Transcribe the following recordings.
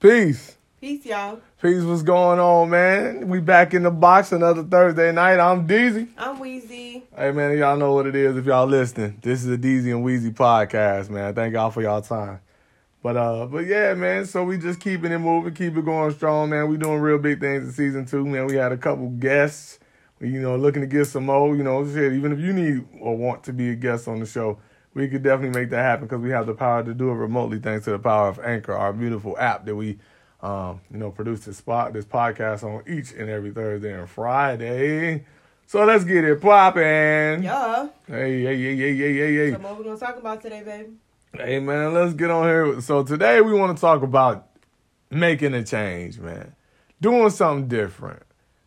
Peace. Peace, y'all. Peace, what's going on, man? We back in the box another Thursday night. I'm Deezy. I'm Wheezy. Hey, man, y'all know what it is if y'all listening. This is a Deezy and Wheezy podcast, man. Thank y'all for y'all time. But uh, but yeah, man. So we just keeping it moving, keep it going strong, man. We doing real big things in season two, man. We had a couple guests. You know, looking to get some more. You know, shit. Even if you need or want to be a guest on the show, we could definitely make that happen because we have the power to do it remotely, thanks to the power of Anchor, our beautiful app that we, um, you know, produce this spot, this podcast on each and every Thursday and Friday. So let's get it popping. Yeah. Hey, hey, hey, hey, hey, hey, hey. So what we gonna talk about today, baby? Hey man, let's get on here. So today we want to talk about making a change, man. Doing something different.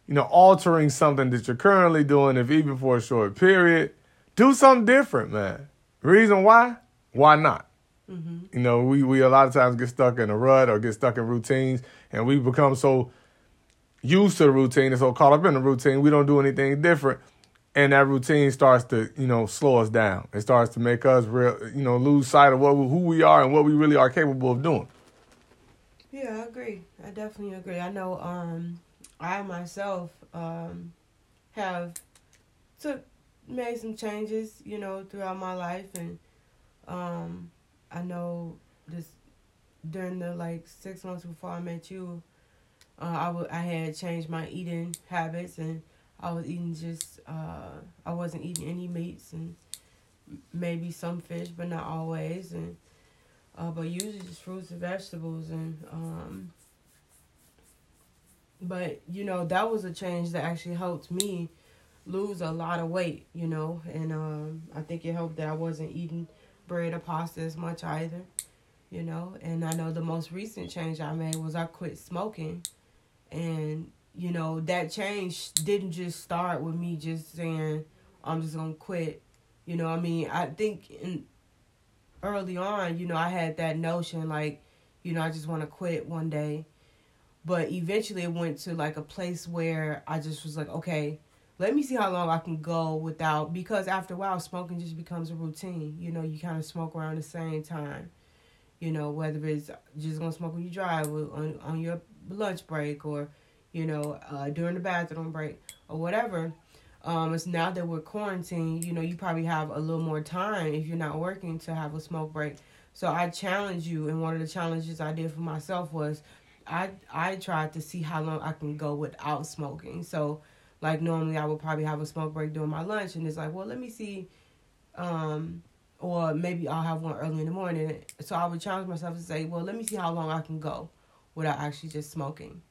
You know, altering something that you're currently doing, if even for a short period. Do something different, man. Reason why? Why not? Mm-hmm. You know, we, we a lot of times get stuck in a rut or get stuck in routines, and we become so used to the routine and so caught up in the routine, we don't do anything different. And that routine starts to, you know, slow us down. It starts to make us real, you know, lose sight of what who we are and what we really are capable of doing. Yeah, I agree. I definitely agree. I know um I myself um have took made some changes, you know, throughout my life and um I know this during the like six months before I met you, uh, I, w- I had changed my eating habits and I was eating just uh I wasn't eating any meats and maybe some fish but not always and uh, but usually just fruits and vegetables and um but you know that was a change that actually helped me lose a lot of weight you know? And um i think it helped that i wasn't eating bread or pasta as much either you know? And i know the most recent change i made was i quit smoking. And you know that change didn't just start with me just saying i'm just gonna quit. You know i mean i think in early on, you know, I had that notion like, you know, I just want to quit one day. But eventually it went to like a place where I just was like, okay, let me see how long I can go without because after a while smoking just becomes a routine. You know, you kind of smoke around the same time. You know, whether it's just gonna smoke when you drive on on your lunch break or, you know, uh, during the bathroom break or whatever. Um, it's now that we're quarantined, you know, you probably have a little more time if you're not working to have a smoke break. So I challenge you, and one of the challenges I did for myself was I I tried to see how long I can go without smoking. So like normally I would probably have a smoke break during my lunch, and it's like, well, let me see, um, or maybe I'll have one early in the morning. So I would challenge myself to say, well, let me see how long I can go without actually just smoking.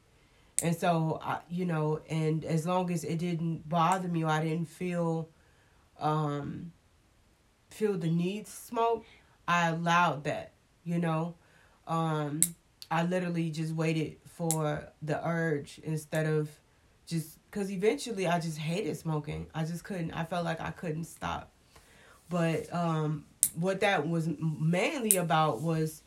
And so, I, you know, and as long as it didn't bother me or I didn't feel, um, feel the need to smoke, I allowed that, you know. Um, I literally just waited for the urge instead of just, because eventually I just hated smoking. I just couldn't, I felt like I couldn't stop. But um, what that was mainly about was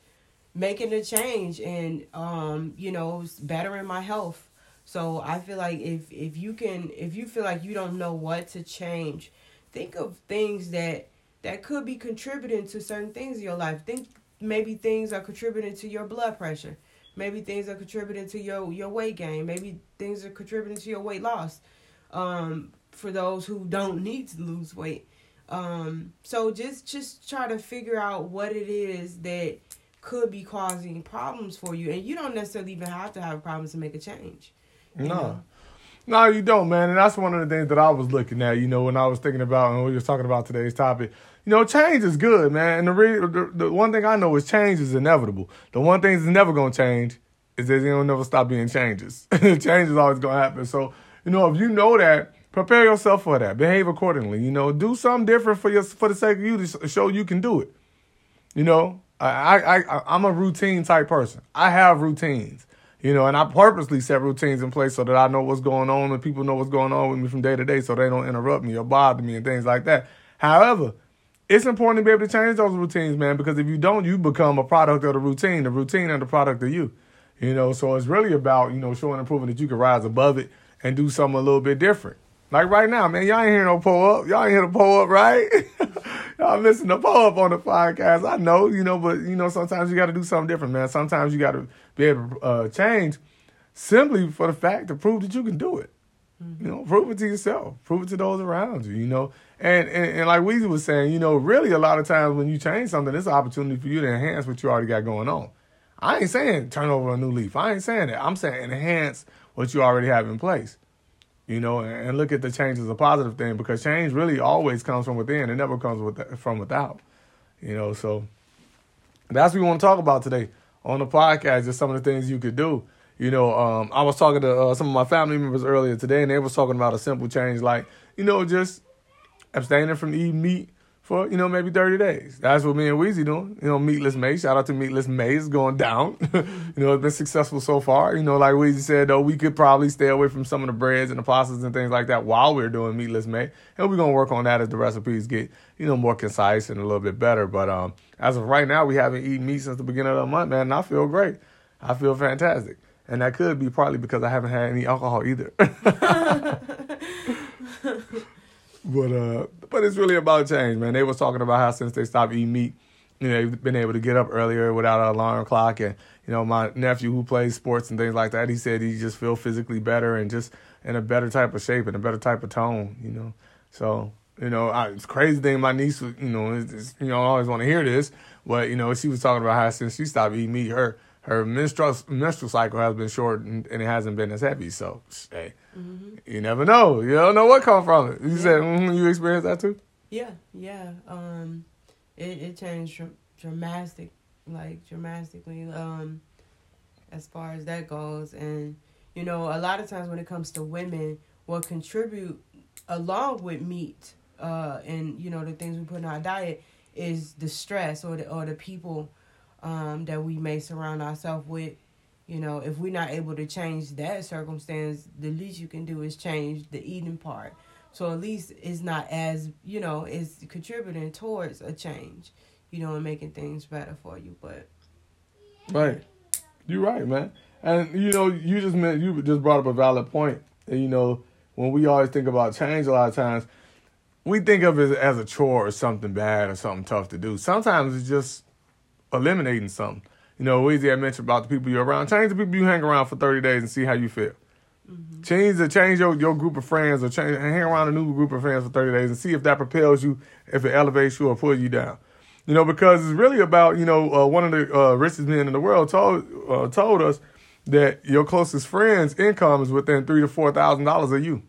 making a change and um you know bettering my health so i feel like if if you can if you feel like you don't know what to change think of things that that could be contributing to certain things in your life think maybe things are contributing to your blood pressure maybe things are contributing to your your weight gain. Maybe things are contributing to your weight loss um for those who don't need to lose weight. Um so just just try to figure out what it is that could be causing problems for you. And you don't necessarily even have to have problems to make a change. No. know? No you don't man. And that's one of the things that i was looking at you know when i was thinking about and we were talking about today's topic. You know change is good man. And the, re- the, the one thing i know is change is inevitable. The one thing that's never going to change is that it'll never stop being changes. Change is always going to happen. So you know if you know that prepare yourself for that. Behave accordingly you know. Do something different for your for the sake of you to show you can do it. You know I, I, I'm a routine type person. I have routines, you know, and I purposely set routines in place so that I know what's going on and people know what's going on with me from day to day so they don't interrupt me or bother me and things like that. However, it's important to be able to change those routines, man, because if you don't, you become a product of the routine, the routine and the product of you, you know, so it's really about, you know, showing and proving that you can rise above it and do something a little bit different. Like right now, man, y'all ain't hear no pull up. Y'all ain't hear the pull up, right? y'all missing the pull up on the podcast. I know, you know, but you know, sometimes you got to do something different, man. Sometimes you got to be able to uh, change simply for the fact to prove that you can do it. Mm-hmm. You know, prove it to yourself, prove it to those around you. You know, and and, and like Weezy was saying, you know, really a lot of times when you change something, it's an opportunity for you to enhance what you already got going on. I ain't saying turn over a new leaf. I ain't saying that. I'm saying enhance what you already have in place. You know, and, look at the change as a positive thing because change really always comes from within. It never comes with from without. You know, so that's what we want to talk about today on the podcast. Just some of the things you could do you know, um, I was talking to uh, some of my family members earlier today, and they was talking about a simple change, like you know, just abstaining from eating meat for you know maybe thirty days. That's what me and Weezy doing. You know, Meatless May. Shout out to Meatless May. It's going down. you know, it's been successful so far. You know, like Weezy said, though, we could probably stay away from some of the breads and the pastas and things like that while we're doing Meatless May, and we're gonna work on that as the recipes get you know more concise and a little bit better. But um, as of right now, we haven't eaten meat since the beginning of the month, man, and I feel great. I feel fantastic and that could be partly because I haven't had any alcohol either. but uh, but it's really about change, man. They was talking about how since they stopped eating meat, you know, they've been able to get up earlier without an alarm clock, and you know, my nephew who plays sports and things like that, he said he just feel physically better and just in a better type of shape and a better type of tone, you know. So you know, I, it's crazy thing. My niece, you know, is, you know, I always want to hear this, but you know, she was talking about how since she stopped eating meat, her her menstrual menstrual cycle has been short and, and it hasn't been as heavy. So, hey, mm-hmm. you never know. You don't know what come from it. You yeah. said mm-hmm, you experienced that too. Yeah, yeah. Um, it it changed dramatic, like dramatically. Um, as far as that goes, and you know, a lot of times when it comes to women, what contribute along with meat, uh, and you know the things we put in our diet is the stress or the or the people um, that we may surround ourselves with. You know, if we're not able to change that circumstance, the least you can do is change the eating part. So at least it's not as, you know, it's contributing towards a change, you know, and making things better for you. But Right. You're right, man. And you know, you just meant you just brought up a valid point. And you know, when we always think about change a lot of times, we think of it as a chore or something bad or something tough to do. Sometimes it's just eliminating something. You know, Weezy I mentioned about the people you're around. Change the people you hang around for 30 days and see how you feel. Mm-hmm. Change the change your, your group of friends or change hang around a new group of friends for 30 days and see if that propels you, if it elevates you or pulls you down. You know, because it's really about, you know, uh, one of the uh, richest men in the world told uh, told us that your closest friend's income is within three to four thousand dollars of you.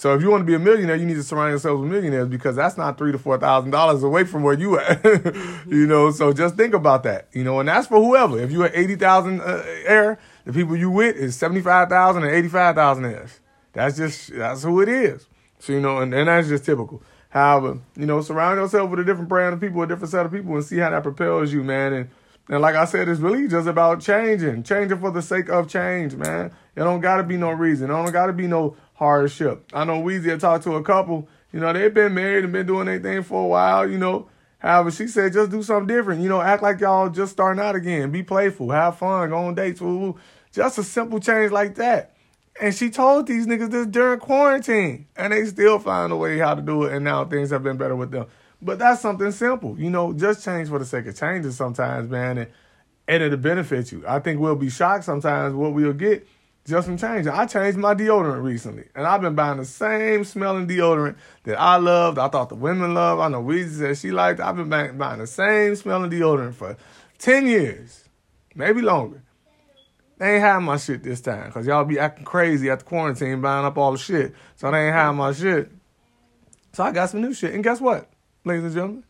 So if you want to be a millionaire, you need to surround yourself with millionaires because that's not three to four thousand dollars away from where you at. you know, so just think about that. You know, and that's for whoever. If you're at eighty thousand uh, air, the people you with is seventy five thousand and eighty five thousand airs. That's just that's who it is. So you know, and, and that's just typical. However, you know, surround yourself with a different brand of people, a different set of people, and see how that propels you, man. And and like I said, it's really just about changing, changing for the sake of change, man. It don't gotta be no reason. It don't gotta be no hardship. I know Weezy had talked to a couple, you know, they've been married and been doing their thing for a while, you know. However, she said just do something different, you know, act like y'all just starting out again, be playful, have fun, go on dates, woo, just a simple change like that. And she told these niggas this during quarantine, and they still find a way how to do it, and now things have been better with them. But that's something simple, you know, just change for the sake of changing sometimes, man, and, and it'll benefit you. I think we'll be shocked sometimes what we'll get just some change. I changed my deodorant recently, and I've been buying the same smelling deodorant that I loved. I thought the women loved. I know Weezy said she liked. I've been buying, the same smelling deodorant for ten years, maybe longer. They ain't have my shit this time because y'all be acting crazy at the quarantine buying up all the shit. So they ain't have my shit. So I got some new shit. And guess what, ladies and gentlemen?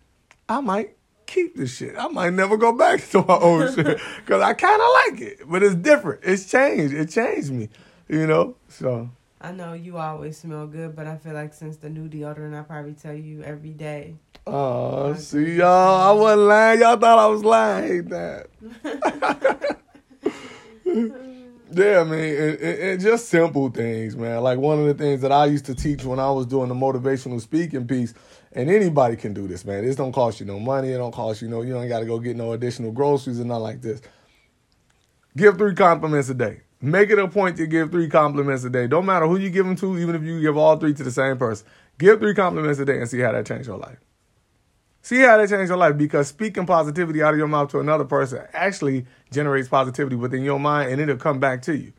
I might keep this shit. I might never go back to my old shit because I kind of like it, but it's different. It's changed. It changed me, you know. So I know you always smell good, but I feel like since the new deodorant, I probably tell you every day. Oh, see y'all, I wasn't lying. Y'all thought I was lying. That. yeah, I mean, and, and just simple things, man. Like one of the things that I used to teach when I was doing the motivational speaking piece and anybody can do this, man. This don't cost you no money. It don't cost you no. You don't got to go get no additional groceries and nothing like this. Give three compliments a day. Make it a point to give three compliments a day. Don't matter who you give them to, even if you give all three to the same person. Give three compliments a day and see how that changes your life. See how that changes your life because speaking positivity out of your mouth to another person actually generates positivity within your mind and it'll come back to you.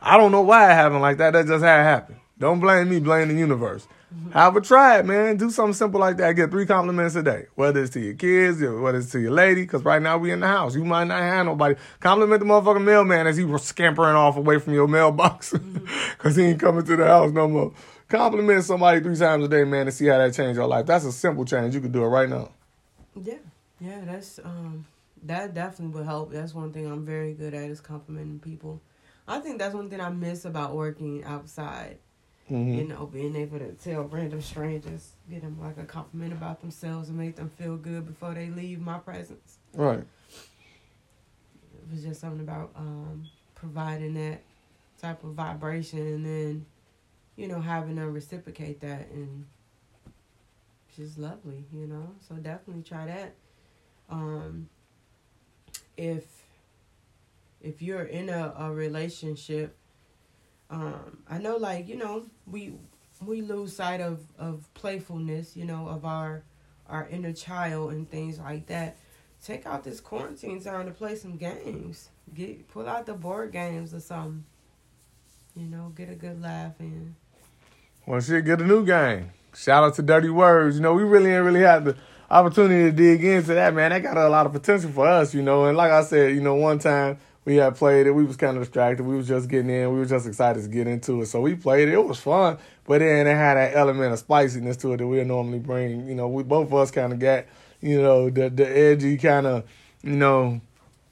I don't know why it happened like that. That's just how it happened. Don't blame me, blame the universe. Mm-hmm. However, try it, man. Do something simple like that. Get three compliments a day, whether it's to your kids, whether it's to your lady, because right now we in the house. You might not have nobody. Compliment the motherfucking mailman as he was scampering off away from your mailbox because he ain't coming to the house no more. Compliment somebody three times a day, man, to see how that change your life. That's a simple change. You could do it right now. Yeah, yeah, that's um, that definitely would help. That's one thing I'm very good at is complimenting people. I think that's one thing I miss about working outside. Mm-hmm. You know, being able to tell random strangers, get them like a compliment about themselves and make them feel good before they leave my presence. Right. It was just something about um, providing that type of vibration and then, you know, having them reciprocate that and just lovely, you know. So definitely try that. Um, if if you're in a, a relationship, um, I know like, you know, we we lose sight of, of playfulness, you know, of our our inner child and things like that. Take out this quarantine time to play some games. Get pull out the board games or something. You know, get a good laugh in. Well shit, get a new game. Shout out to Dirty Words. You know, we really ain't really had the opportunity to dig into that, man. That got a lot of potential for us, you know. And like I said, you know, one time we had played it. We was kind of distracted. We was just getting in. We were just excited to get into it. So we played it. It was fun, but then it had that element of spiciness to it that we normally bring. You know, we both of us kind of got, you know, the the edgy kind of, you know,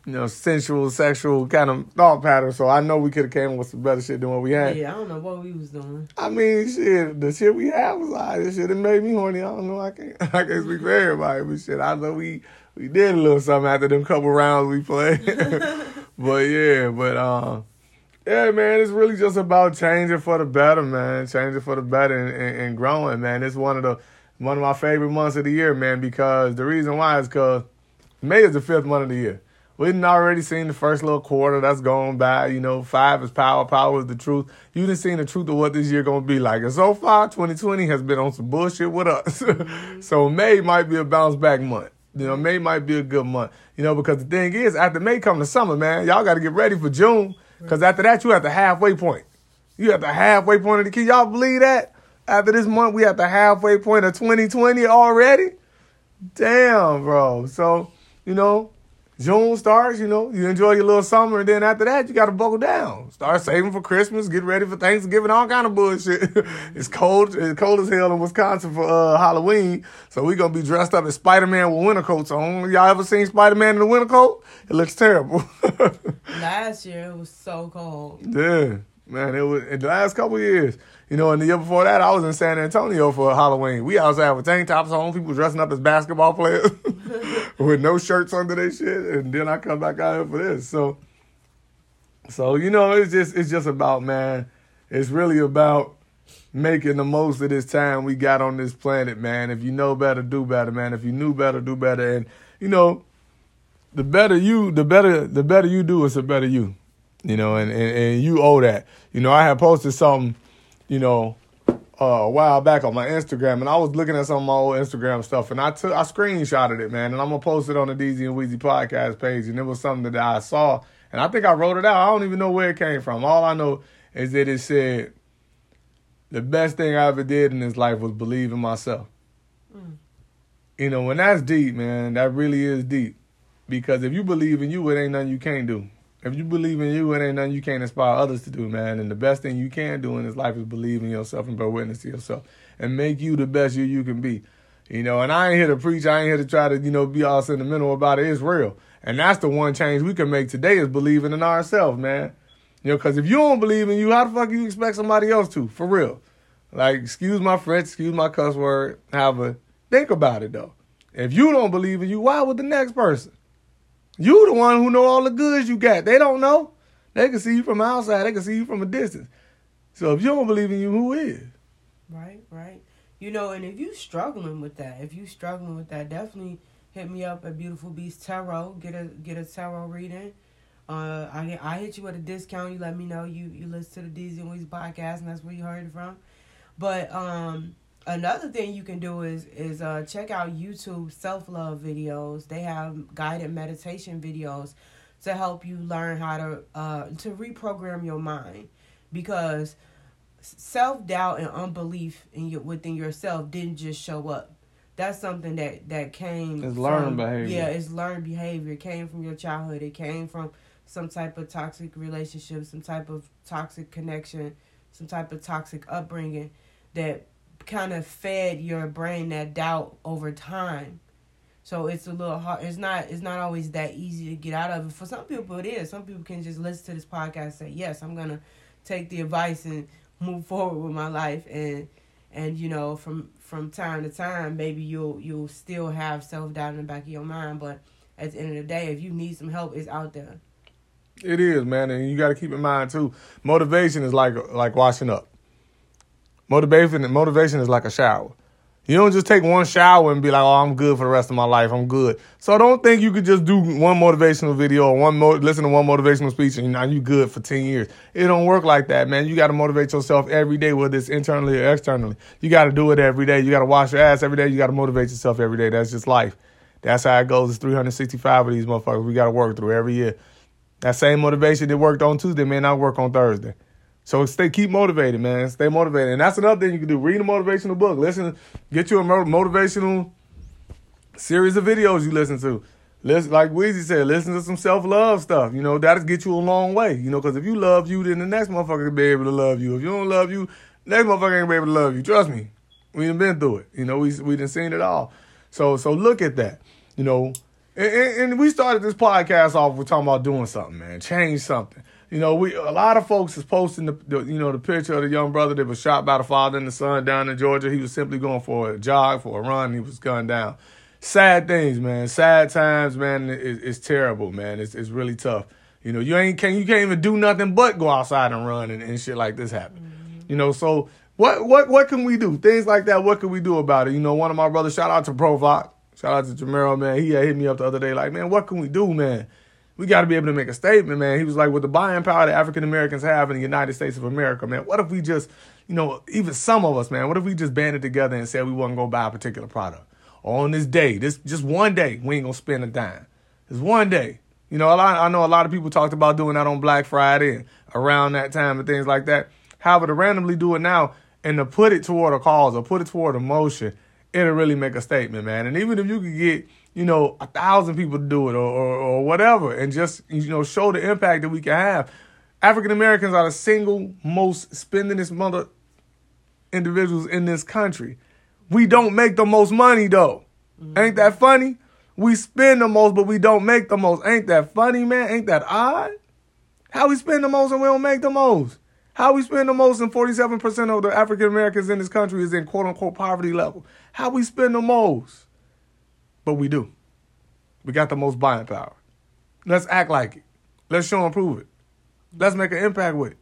you know, sensual, sexual kind of thought pattern. So I know we could have came with some better shit than what we had. Yeah, I don't know what we was doing. I mean, shit, the shit we had was like this shit. It made me horny. I don't know. I can't. I can't speak for everybody, but shit, I know we we did a little something after them couple rounds we played. but yeah, but um, yeah, man, it's really just about changing for the better, man. Changing for the better and, and, and growing, man. It's one of the one of my favorite months of the year, man. Because the reason why is because May is the fifth month of the year. We didn't already seen the first little quarter that's going by. You know, five is power, power is the truth. You didn't seen the truth of what this year gonna be like. And so far, 2020 has been on some bullshit with us. so May might be a bounce back month. You know, May might be a good month. You know, because the thing is, after May come the summer, man, y'all got to get ready for June. Because after that, you at the halfway point. You at the halfway point of the key. Y'all believe that? After this month, we at the halfway point of 2020 already? Damn, bro. So, you know, June starts, you know, you enjoy your little summer, and then after that, you got to buckle down. Start saving for Christmas, get ready for Thanksgiving, all kind of bullshit. it's cold, it's cold as hell in Wisconsin for uh, Halloween, so we gonna be dressed up as Spider Man with winter coats on. Y'all ever seen Spider Man in a winter coat? It looks terrible. Last year it was so cold. Yeah, man, it was in the last couple years. You know, and the year before that, I was in San Antonio for Halloween. We outside with tank tops on, people dressing up as basketball players with no shirts under their shit, and then I come back out here for this. So, so you know, it's just it's just about man. It's really about making the most of this time we got on this planet, man. If you know better, do better, man. If you knew better, do better. And you know, the better you, the better the better you do, it's the better you. You know, and, and, and you owe that. You know, I had posted something you know, uh, a while back on my Instagram, and I was looking at some of my old Instagram stuff, and I took I screenshotted it, man, and I'm gonna post it on the DZ and Weezy podcast page, and it was something that I saw, and I think I wrote it out. I don't even know where it came from. All I know is that it said, "The best thing I ever did in this life was believe in myself." Mm. You know, when that's deep, man, that really is deep, because if you believe in you, it ain't nothing you can't do. If you believe in you, it ain't nothing you can't inspire others to do, man. And the best thing you can do in this life is believe in yourself and bear witness to yourself and make you the best you you can be. You know, and I ain't here to preach. I ain't here to try to, you know, be all sentimental about it. It's real. And that's the one change we can make today is believing in ourselves, man. You know, because if you don't believe in you, how the fuck you expect somebody else to? For real. Like, excuse my French, excuse my cuss word. However, think about it, though. If you don't believe in you, why would the next person? You the one who know all the goods you got. They don't know. They can see you from outside. They can see you from a distance. So if you don't believe in you, who is? Right, right. You know, and if you struggling with that, if you struggling with that, definitely hit me up at Beautiful Beast Tarot. Get a get a tarot reading. Uh, I I hit you with a discount. You let me know you you listen to the DZ and podcast, and that's where you heard it from. But um, another thing you can do is is uh, check out YouTube self love videos. They have guided meditation videos to help you learn how to uh, to reprogram your mind because self doubt and unbelief in your within yourself didn't just show up. That's something that that came. It's learned from, behavior. Yeah, it's learned behavior. It came from your childhood. It came from some type of toxic relationship, some type of toxic connection, some type of toxic upbringing that kind of fed your brain that doubt over time. So it's a little hard. It's not. It's not always that easy to get out of it. For some people, it is. Some people can just listen to this podcast and say, "Yes, I'm gonna take the advice and move forward with my life." And and you know, from from time to time, maybe you'll you'll still have self doubt in the back of your mind. But at the end of the day, if you need some help, it's out there. It is, man, and you got to keep in mind too. Motivation is like like washing up. Motivation motivation is like a shower. You don't just take one shower and be like, "Oh, I'm good for the rest of my life. I'm good." So don't think you could just do one motivational video or one mo- listen to one motivational speech and now you good for ten years. It don't work like that, man. You got to motivate yourself every day, whether it's internally or externally. You got to do it every day. You got to wash your ass every day. You got to motivate yourself every day. That's just life. That's how it goes. It's 365 of these motherfuckers we got to work through every year. That same motivation that worked on Tuesday may not work on Thursday. So stay, keep motivated, man. Stay motivated, and that's another thing you can do. Read a motivational book. Listen, get you a motivational series of videos you listen to. Listen, like Weezy said, listen to some self love stuff. You know that'll get you a long way. You know, because if you love you, then the next motherfucker can be able to love you. If you don't love you, next motherfucker ain't be able to love you. Trust me, we done been through it. You know, we we done seen it all. So so look at that. You know, and, and we started this podcast off with talking about doing something, man, change something. You know, we a lot of folks is posting the, the, you know the picture of the young brother that was shot by the father and the son down in Georgia. He was simply going for a jog, for a run. He was gunned down. Sad things, man. Sad times, man. It, it's terrible, man. It's it's really tough. You know, you ain't can you can't even do nothing but go outside and run and, and shit like this happen. Mm-hmm. You know, so what what what can we do? Things like that. What can we do about it? You know, one of my brothers. Shout out to Provoc. Shout out to Jamero, man. He hit me up the other day, like, man, what can we do, man? We got to be able to make a statement, man. He was like, with the buying power that African Americans have in the United States of America, man, what if we just, you know, even some of us, man, what if we just banded together and said we wasn't going to buy a particular product? On this day, this just one day, we ain't going to spend a dime. It's one day. You know, a lot, I know a lot of people talked about doing that on Black Friday and around that time and things like that. However, to randomly do it now and to put it toward a cause or put it toward a motion, it'll really make a statement, man. And even if you could get you know, a thousand people to do it or, or, or whatever, and just, you know, show the impact that we can have. African Americans are the single most spendingest mother individuals in this country. We don't make the most money though. Mm-hmm. Ain't that funny? We spend the most, but we don't make the most. Ain't that funny, man? Ain't that odd? How we spend the most and we don't make the most? How we spend the most and 47% of the African Americans in this country is in quote unquote poverty level. How we spend the most? But we do. We got the most buying power. Let's act like it. Let's show and prove it. Let's make an impact with it.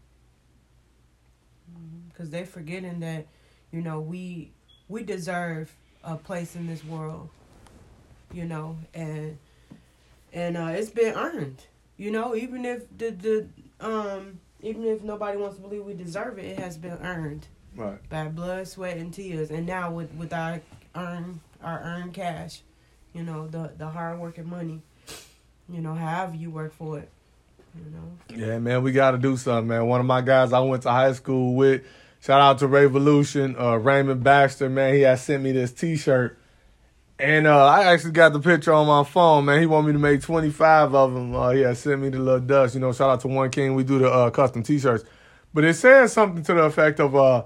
Because they're forgetting that, you know, we we deserve a place in this world. You know, and and uh, it's been earned. You know, even if the the um even if nobody wants to believe we deserve it, it has been earned. Right. By blood, sweat, and tears, and now with with our earn our earned cash you know, the the hard working money. You know, however you work for it. You know. Yeah, man, we got to do something, man. One of my guys I went to high school with, shout out to Revolution, uh, Raymond Baxter, man. He had sent me this T-shirt, and uh, I actually got the picture on my phone, man. He wanted me to make twenty five of them. Uh, he had sent me the little dust. You know, shout out to One King. We do the uh, custom T-shirts, but it says something to the effect of, uh,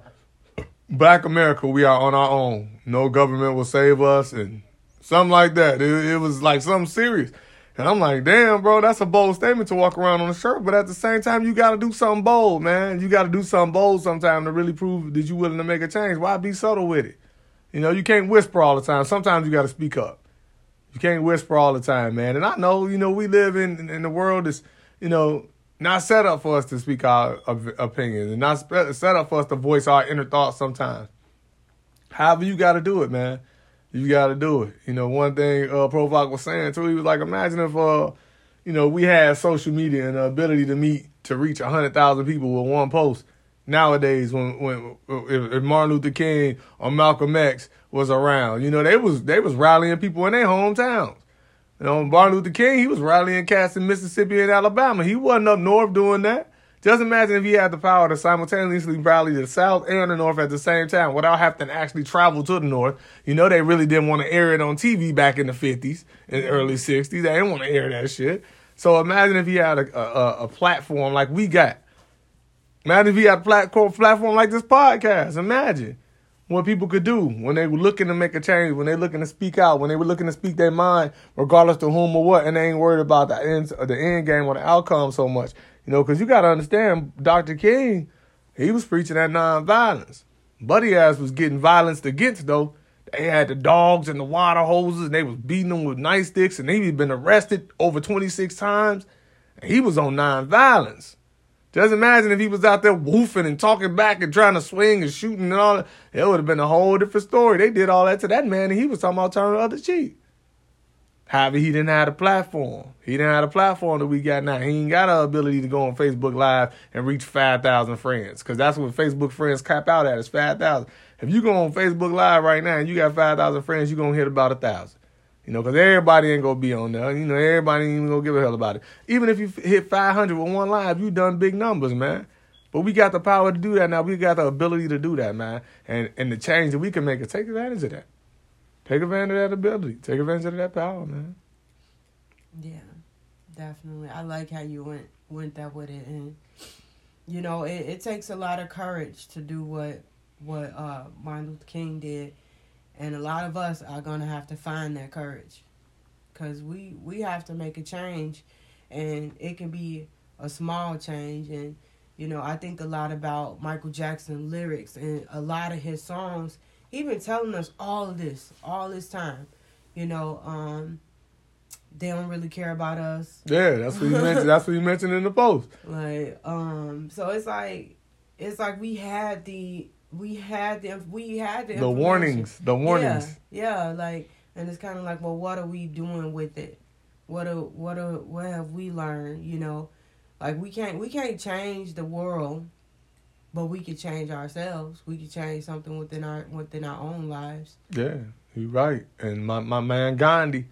"Black America, we are on our own. No government will save us, and Something like that. It, it was like something serious. And I'm like, damn, bro, that's a bold statement to walk around on a shirt. But at the same time, you got to do something bold, man. You got to do something bold sometime to really prove that you're willing to make a change. Why be subtle with it? You know, you can't whisper all the time. Sometimes you got to speak up. You can't whisper all the time, man. And I know, you know, we live in in the world that's, you know, not set up for us to speak our opinions and not set up for us to voice our inner thoughts sometimes. However, you got to do it, man you got to do it. You know, one thing uh, Provoc was saying too, he was like, imagine if, uh, you know, we had social media and the ability to meet to reach hundred thousand people with one post. Nowadays, when when if, Martin Luther King or Malcolm X was around, you know, they was they was rallying people in their hometowns. You know, Martin Luther King, he was rallying cats in Mississippi and Alabama. He wasn't up north doing that. Just imagine if he had the power to simultaneously rally the South and the North at the same time without having to actually travel to the North. You know, they really didn't want to air it on TV back in the 50s and early 60s. They didn't want to air that shit. So imagine if he had a, a, a platform like we got. Imagine if he had a platform, platform like this podcast. Imagine what people could do when they were looking to make a change, when they looking to speak out, when they were looking to speak their mind, regardless to whom or what, and they ain't worried about the end, the end game or the outcome so much. You know, because you got to understand, Dr. King, he was preaching that nonviolence. Buddy ass was getting violence against, though. They had the dogs and the water hoses, and they was beating them with nightsticks, and he'd been arrested over 26 times. And he was on nonviolence. Just imagine if he was out there woofing and talking back and trying to swing and shooting and all that. It would have been a whole different story. They did all that to that man, and he was talking about turning the other cheek. However, he didn't have a platform. He didn't have a platform that we got now. He ain't got the ability to go on Facebook Live and reach 5,000 friends because that's what Facebook friends cap out at is 5,000. If you go on Facebook Live right now and you got 5,000 friends, you're going to hit about a 1,000. You know, because everybody ain't going to be on there. You know, everybody ain't even going to give a hell about it. Even if you hit 500 with one live, you done big numbers, man. But we got the power to do that now. We got the ability to do that, man. And, and the change that we can make it, take advantage of that. Take advantage of that ability. Take advantage of that power, man. Yeah, definitely. I like how you went went that with it, and you know, it, it takes a lot of courage to do what what uh, Martin Luther King did, and a lot of us are gonna have to find that courage, cause we we have to make a change, and it can be a small change, and you know, I think a lot about Michael Jackson lyrics and a lot of his songs he been telling us all this all this time. You know, um, they don't really care about us. Yeah, that's what you mentioned. That's what you mentioned in the post. Like, um, so it's like, it's like we had the, we had the, we had the, the warnings, the warnings. Yeah, yeah, like, and it's kind of like, well, what are we doing with it? What are, what are, what have we learned? You know, like we can't, we can't change the world but we could change ourselves. We could change something within our within our own lives. Yeah, you're right. And my, my man Gandhi,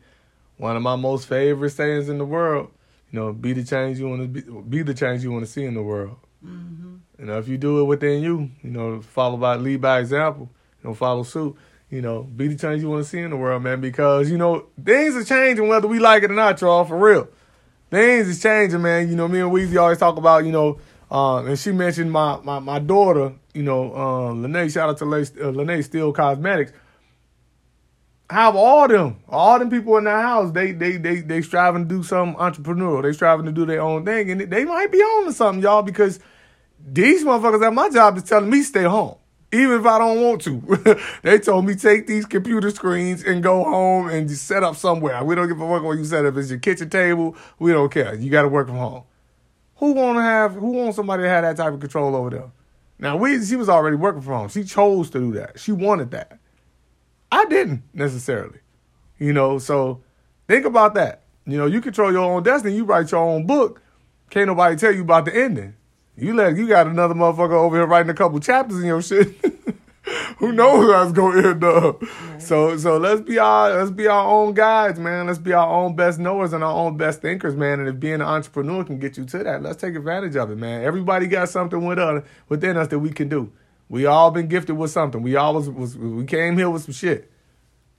one of my most favorite sayings in the world, you know, be the change you want to be, be the change you want to see in the world. Mm-hmm. You know, if you do it within you, you know, follow by lead by example, you know, follow suit. You know, be the change you want to see in the world, man. Because you know things are changing whether we like it or not, y'all. For real, things is changing, man. You know, me and Weezy always talk about, you know, uh, and she mentioned my, my, my daughter, you know, uh, Lene, shout out to Lene, uh, Lene Steele Cosmetics. Have all them, all them people in the house, they they they they striving to do some entrepreneurial. They striving to do their own thing, and they might be on to something, y'all, because these motherfuckers at my job is telling me stay home, even if I don't want to. they told me take these computer screens and go home and set up somewhere. We don't give a fuck what you set up. It's your kitchen table. We don't care. You got to work from home. Who want to have? Who wants somebody to have that type of control over them? Now, we she was already working from home. She chose to do that. She wanted that. I didn't necessarily, you know. So think about that. You know, you control your own destiny. You write your own book. Can't nobody tell you about the ending. You let you got another motherfucker over here writing a couple chapters in your shit. who knows how it's gonna end up. Right. So so let's be our let's be our own guides, man. Let's be our own best knowers and our own best thinkers, man. And if being an entrepreneur can get you to that, let's take advantage of it, man. Everybody got something with us, within us that we can do. We all been gifted with something. We always was we came here with some shit.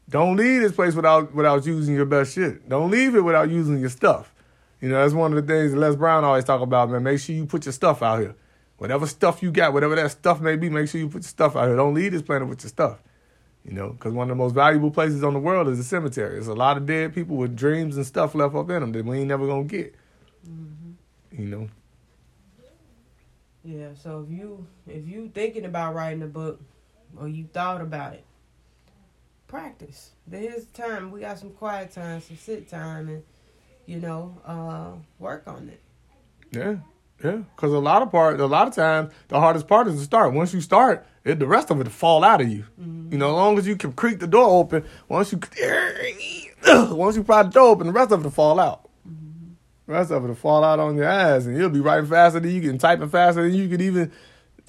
Don't leave this place without without using your best shit. Don't leave it without using your stuff. You know, that's one of the things Les Brown always talk about, man. Make sure you put your stuff out here. Whatever stuff you got, whatever that stuff may be, make sure you put your stuff out here. Don't leave this planet with your stuff. You know, because one of the most valuable places on the world is a cemetery. There's a lot of dead people with dreams and stuff left up in them that we ain't never gonna get. Mm-hmm. You know. Yeah. So if you if you thinking about writing a book, or you thought about it, practice. There's time. We got some quiet time, some sit time, and you know, uh, work on it. Yeah. Yeah, because a lot of part, a lot of times, the hardest part is to start. Once you start, it, the rest of it will fall out of you. Mm-hmm. You know, as long as you can creak the door open, once you once you pry the door open, the rest of it will fall out. Mm-hmm. The rest of it will fall out on your ass, and you'll be writing faster than you can, typing faster than you can even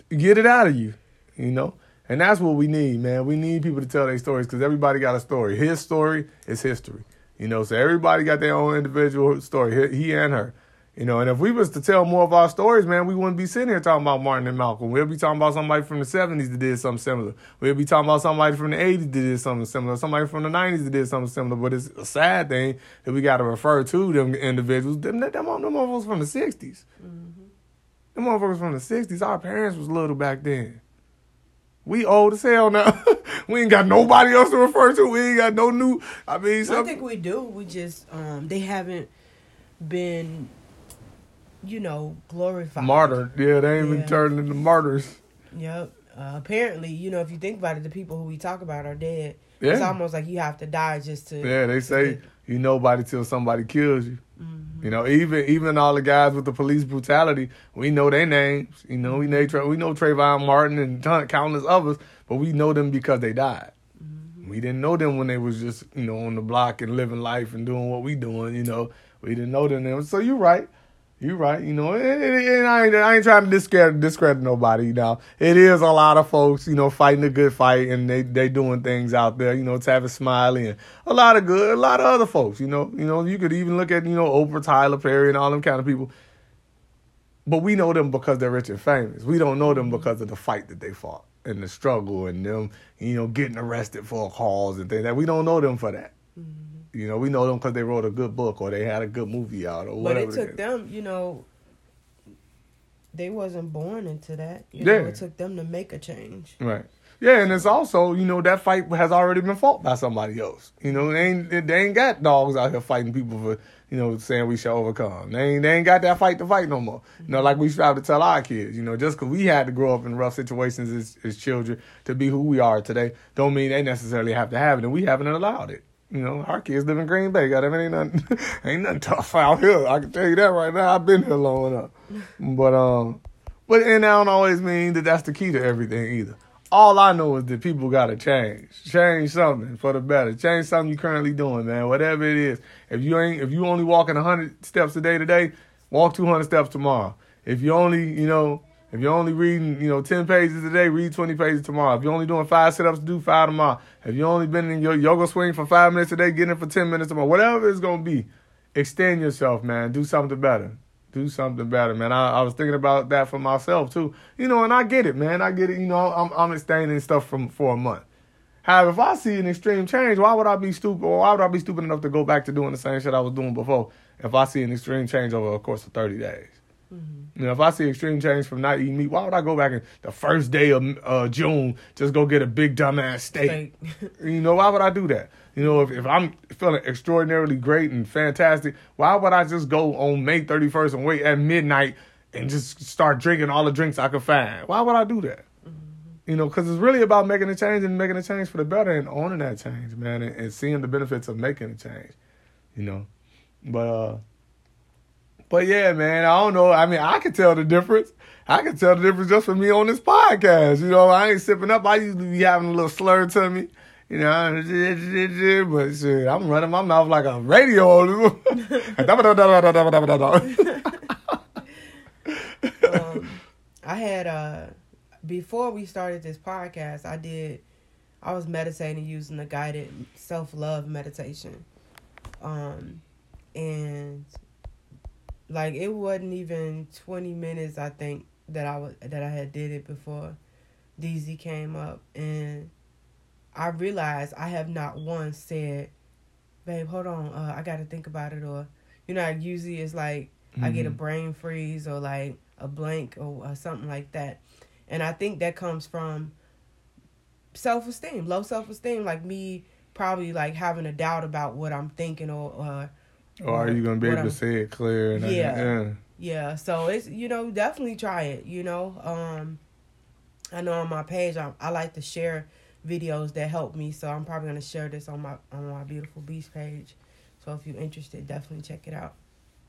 get it out of you. You know, and that's what we need, man. We need people to tell their stories because everybody got a story. His story is history. You know, so everybody got their own individual story. He and her. You know, and if we was to tell more of our stories, man, we wouldn't be sitting here talking about Martin and Malcolm. We'll be talking about somebody from the 70s that did something similar. We'll be talking about somebody from the 80s that did something similar, somebody from the 90s that did something similar. But it's a sad thing that we got to refer to them individuals. Them, them, them motherfuckers from the 60s. Mm-hmm. Them motherfuckers from the 60s. Our parents was little back then. We old as hell now. we ain't got nobody else to refer to. We ain't got no new. I mean, I think we do. We just um, they haven't been you know, glorified. Martyred. Yeah, they ain't yeah. been turned into martyrs. Yep. Uh, apparently, you know, if you think about it, the people who we talk about are dead. Yeah. It's almost like you have to die just to. Yeah, they say get... you nobody till somebody kills you. Mm-hmm. You know, even even all the guys with the police brutality, we know their names. You know, we know we know Trayvon Martin and ton, countless others, but we know them because they died. Mm-hmm. We didn't know them when they was just you know on the block and living life and doing what we doing. You know, we didn't know them. So you're right. You're right. You know, and, I, ain't, I ain't trying to discredit, discredit nobody. You know, it is a lot of folks, you know, fighting a good fight, and they they doing things out there. You know, Tavis Smiley and a lot of good, a lot of other folks. You know, you know, you could even look at you know Oprah, Tyler Perry, and all them kind of people. But we know them because they're rich and famous. We don't know them mm-hmm. because of the fight that they fought and the struggle and them, you know, getting arrested for a cause and things that we don't know them for that. Mm-hmm. You know, we know them because they wrote a good book or they had a good movie out or whatever. But it took them, you know, they wasn't born into that. You yeah. Know, it took them to make a change. Right. Yeah, and it's also, you know, that fight has already been fought by somebody else. You know, they ain't they ain't got dogs out here fighting people for, you know, saying we shall overcome. They ain't they ain't got that fight to fight no more. You know, like we strive to tell our kids, you know, just because we had to grow up in rough situations as, as children to be who we are today, don't mean they necessarily have to have it, and we haven't allowed it. You know, our kids live in Green Bay. Got ain't nothing, ain't nothing tough out here. I can tell you that right now. I've been here long enough. But um, but and that don't always mean that that's the key to everything either. All I know is that people gotta change, change something for the better, change something you're currently doing, man. Whatever it is. If you ain't, if you only walking hundred steps a day today, walk two hundred steps tomorrow. If you only, you know, if you're only reading, you know, 10 pages a day, read 20 pages tomorrow. If you're only doing five sit ups, do five tomorrow. If you only been in your yoga swing for five minutes a day, get in for 10 minutes tomorrow. Whatever it's going to be, extend yourself, man. Do something better. Do something better, man. I, I was thinking about that for myself, too. You know, and I get it, man. I get it. You know, I'm, I'm extending stuff from for a month. However, if I see an extreme change, why would I be stupid or why would I be stupid enough to go back to doing the same shit I was doing before if I see an extreme change over a course of 30 days? Mm-hmm. You know, if I see extreme change from not eating meat, why would I go back in the first day of uh, June just go get a big dumbass steak? steak. you know, why would I do that? You know, if, if I'm feeling extraordinarily great and fantastic, why would I just go on May 31st and wait at midnight and just start drinking all the drinks I could find? Why would I do that? Mm-hmm. You know, because it's really about making a change and making a change for the better and owning that change, man, and, and seeing the benefits of making a change. You know, but uh, but yeah, man, I don't know. I mean, I can tell the difference. I can tell the difference just from me on this podcast. You know, I ain't sipping up. I usually be having a little slur to me. You know, but shit, I'm running my mouth like a radio. um, I had uh before we started this podcast, I did I was meditating using the guided self love meditation. Um and like it wasn't even 20 minutes i think that i was that i had did it before dz came up and i realized i have not once said babe hold on uh, i gotta think about it or you know usually it's like mm-hmm. i get a mm-hmm. brain freeze or like a blank or, or something like that and i think that comes from self-esteem low self-esteem like me probably like having a doubt about what i'm thinking or, or or are you gonna be able I'm, to say it clear? And yeah, yeah, yeah. So it's you know definitely try it. You know, um, I know on my page I, I like to share videos that help me, so I'm probably gonna share this on my on my beautiful beast page. So if you're interested, definitely check it out.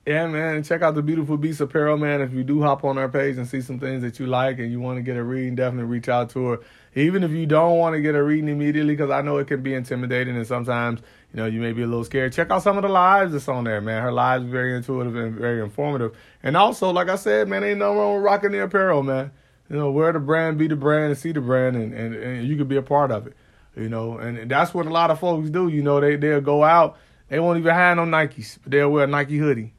Yeah, man. Check out the Beautiful Beast Apparel, man. If you do hop on our page and see some things that you like and you want to get a reading, definitely reach out to her. Even if you don't want to get a reading immediately, because I know it can be intimidating and sometimes, you know, you may be a little scared. Check out some of the lives that's on there, man. Her lives are very intuitive and very informative. And also, like I said, man, ain't no wrong with rocking the apparel, man. You know, wear the brand, be the brand, and see the brand, and, and, and you can be a part of it. You know, and that's what a lot of folks do. You know, they, they'll go out, they won't even have no Nikes, but they'll wear a Nike hoodie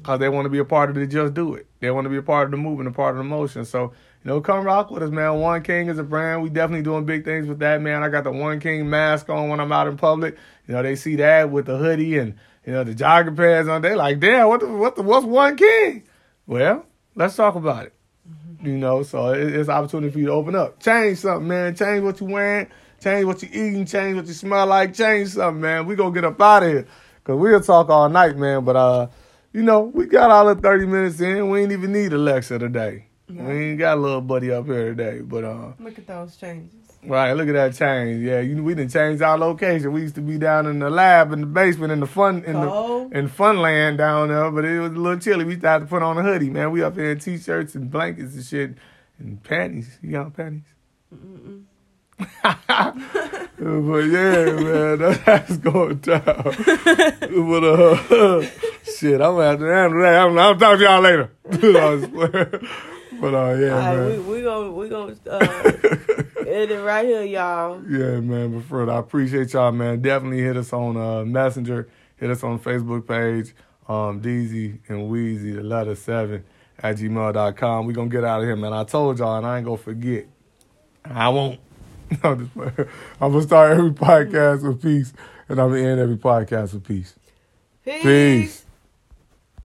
because they want to be a part of the just do it. They want to be a part of the movement, a part of the motion. So, you know, come rock with us, man. One King is a brand. We definitely doing big things with that, man. I got the One King mask on when I'm out in public. You know, they see that with the hoodie and, you know, the jogger pants on. They like, damn, what the, what the, what's One King? Well, let's talk about it. Mm-hmm. You know, so it, it's opportunity for you to open up. Change something, man. Change what you wearing. Change what you eating. Change what you smell like. Change something, man. We gonna get up out of here. Cause we'll talk all night, man. But, uh, you know, we got all the 30 minutes in. We ain't even need Alexa today. We ain't got a little buddy up here today. But uh Look at those changes. Right, look at that change. Yeah, you we didn't change our location. We used to be down in the lab in the basement in the fun in Cold. the in Funland down there, but it was a little chilly. We had to put on a hoodie, man. We up here in t shirts and blankets and shit and panties. You got panties? Mm-mm. But yeah, man, that's going down. but uh, shit, I'm gonna have to handle that. I'm, I'll talk to y'all later. I swear. But uh, yeah, right, man. we we gonna we gonna uh, end it right here, y'all. Yeah, man. But Fred, I appreciate y'all, man. Definitely hit us on uh, Messenger. Hit us on Facebook page. Um, Deezy and Wheezy, the letter seven at gmail.com. We gonna get out of here, man. I told y'all, and I ain't gonna forget. I won't. I'm. I'm gonna start every podcast with peace, and I'm gonna end every podcast with peace. Peace. Peace.